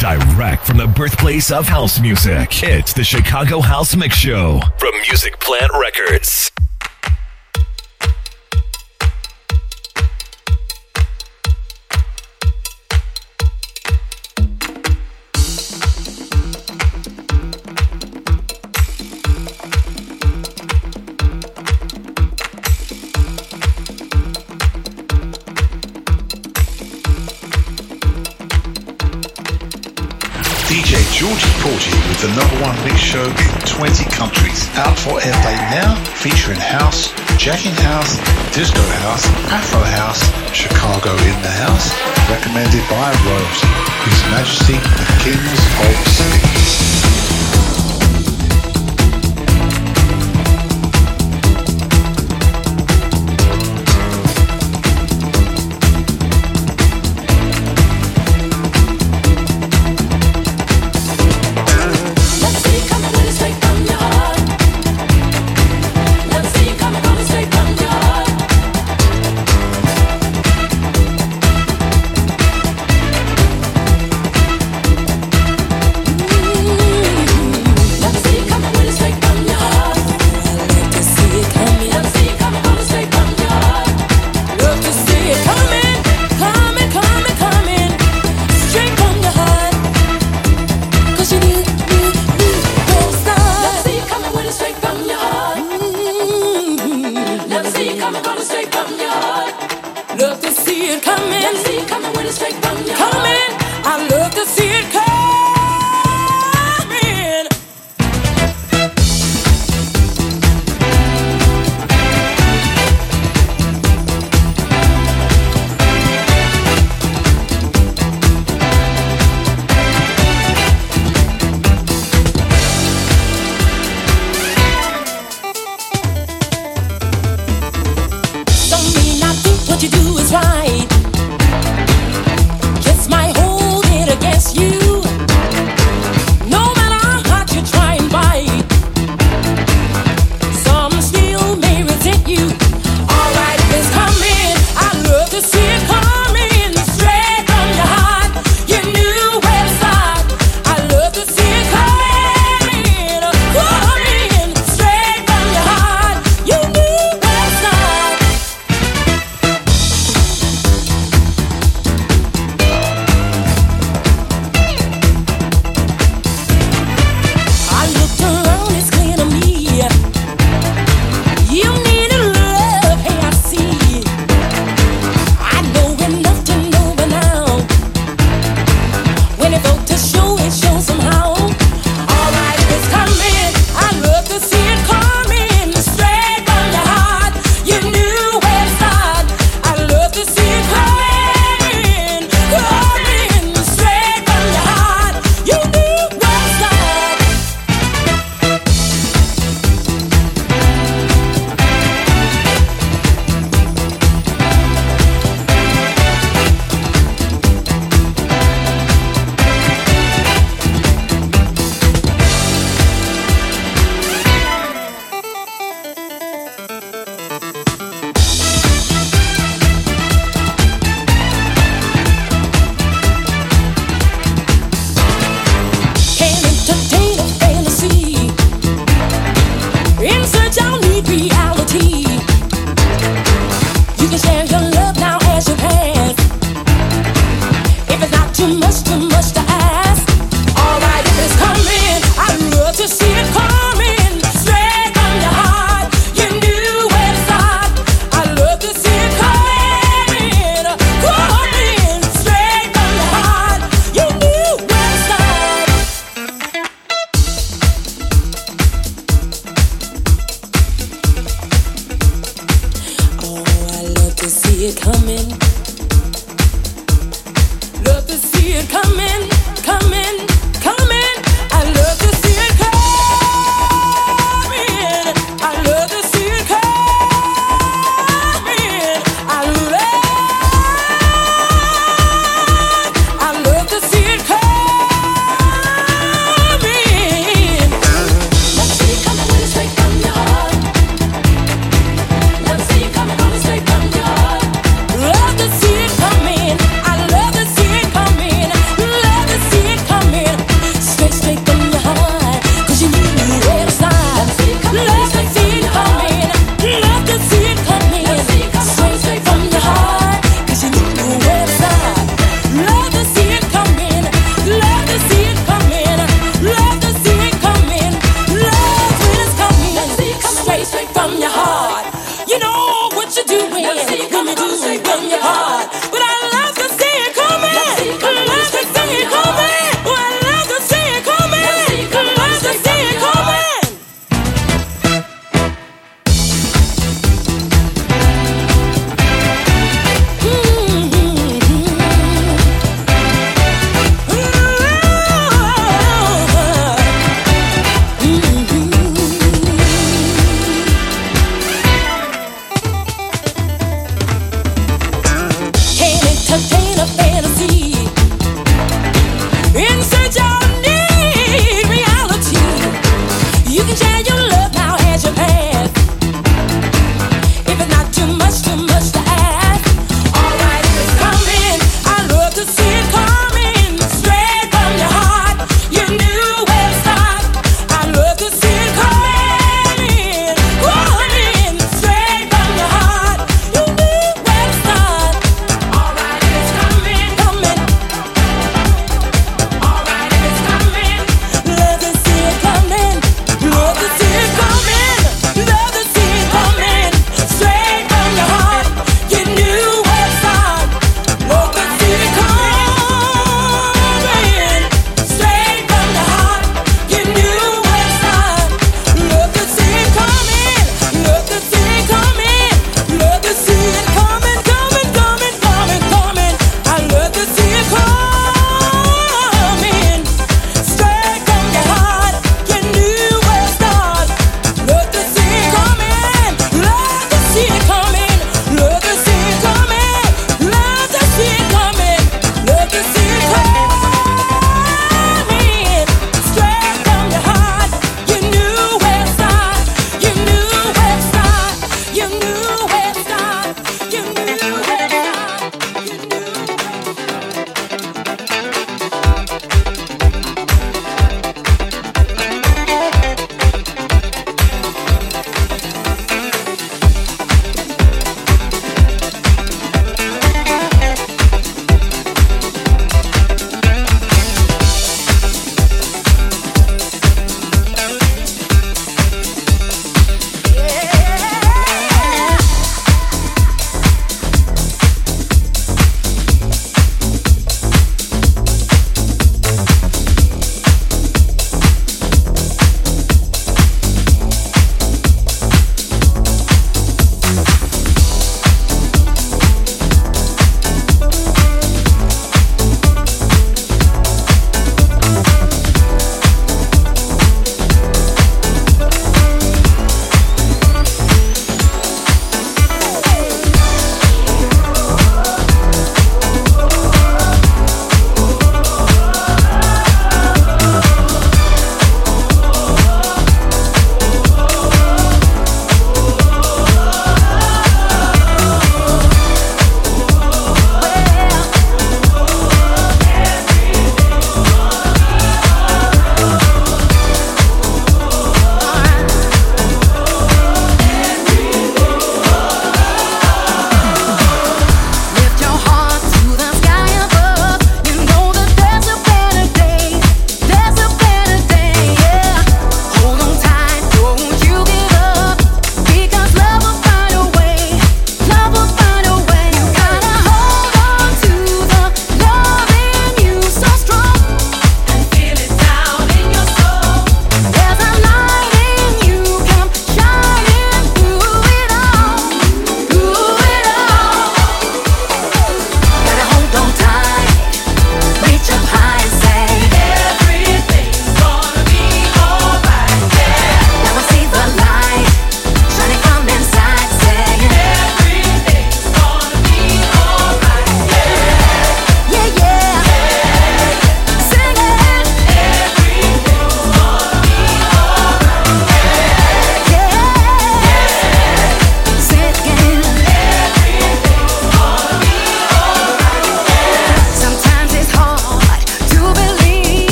Direct from the birthplace of house music, it's the Chicago House Mix Show from Music Plant Records. the number one mix show in 20 countries. Out for airplay now, featuring house, jacking house, disco house, afro house, Chicago in the house, recommended by Rose, His Majesty the Kings of Spain.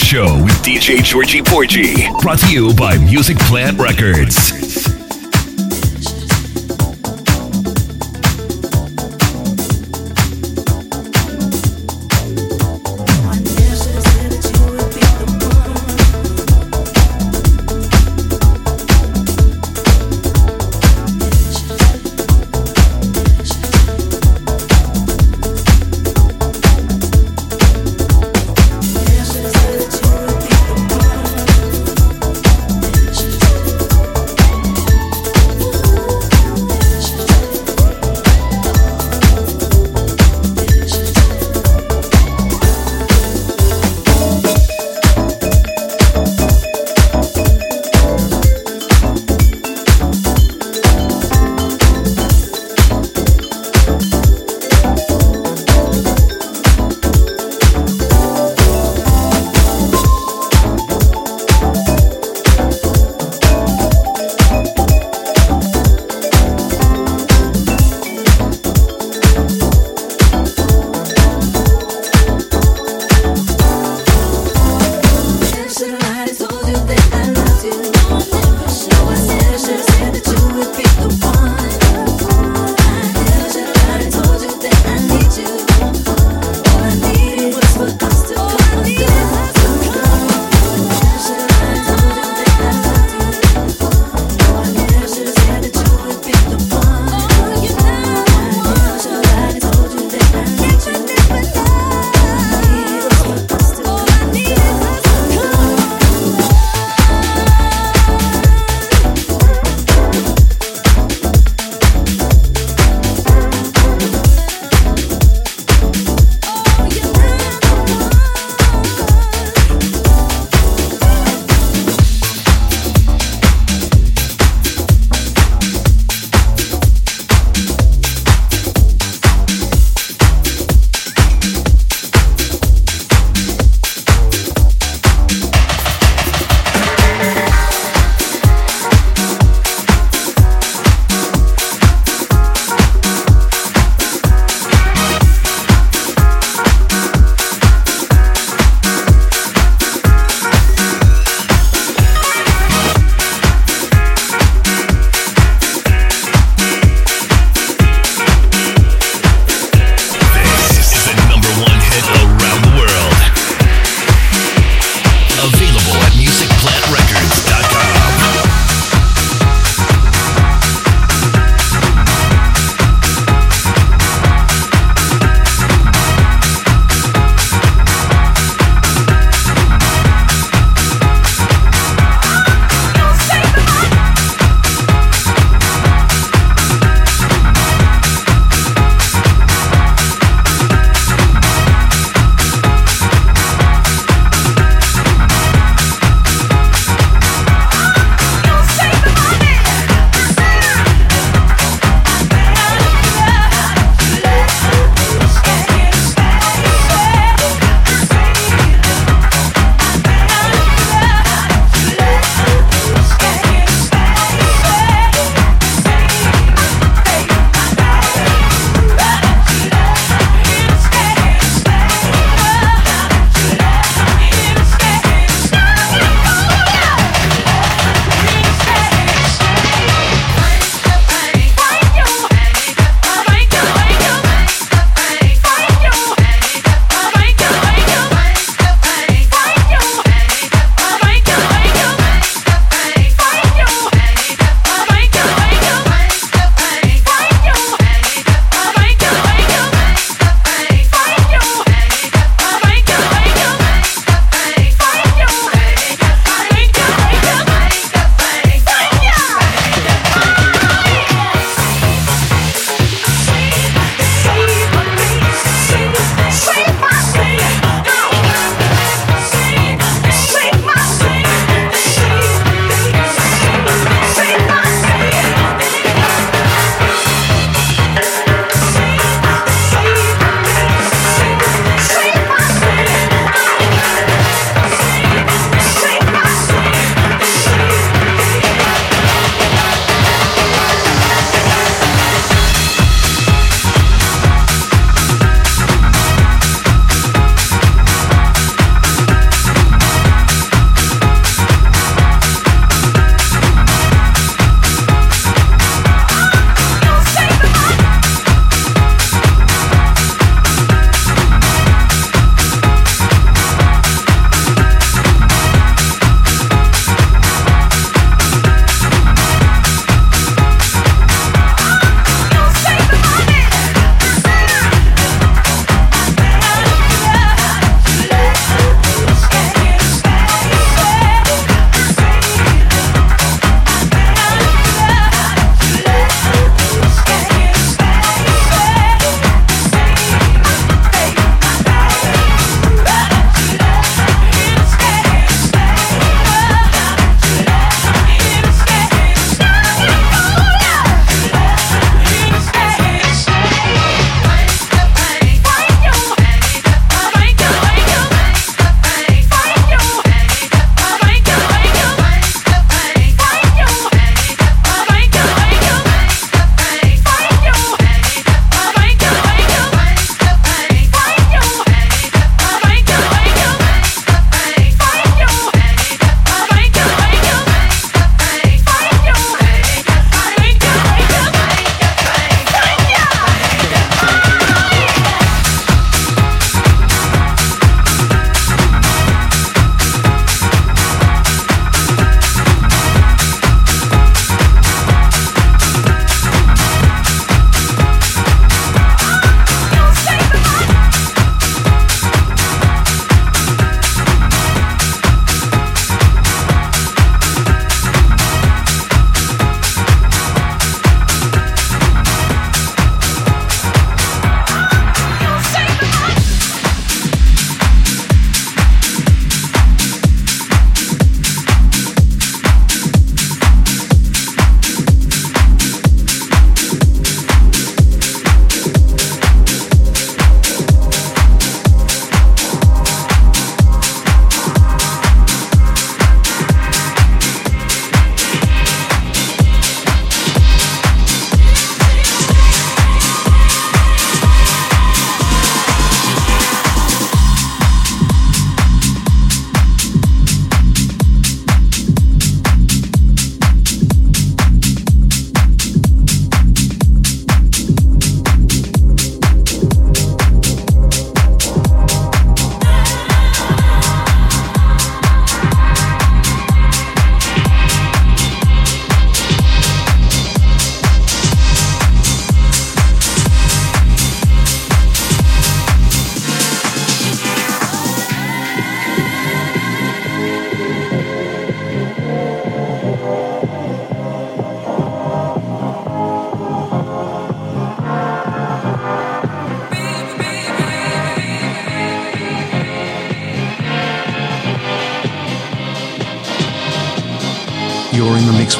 Show with DJ Georgie Porgie. Brought to you by Music Plant Records.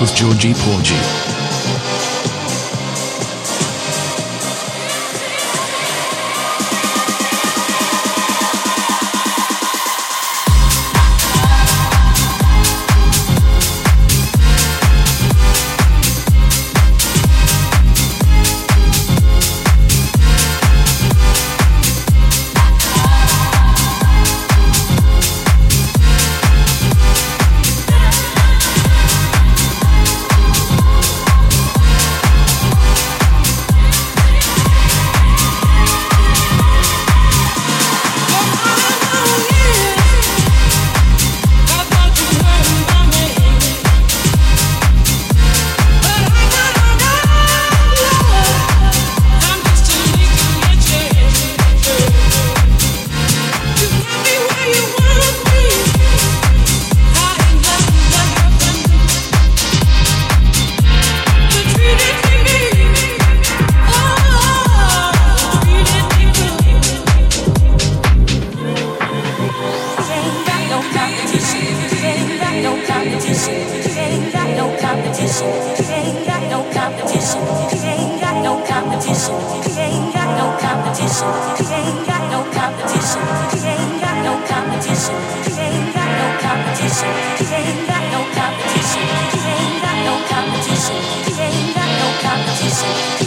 With Georgie Porgie. competition.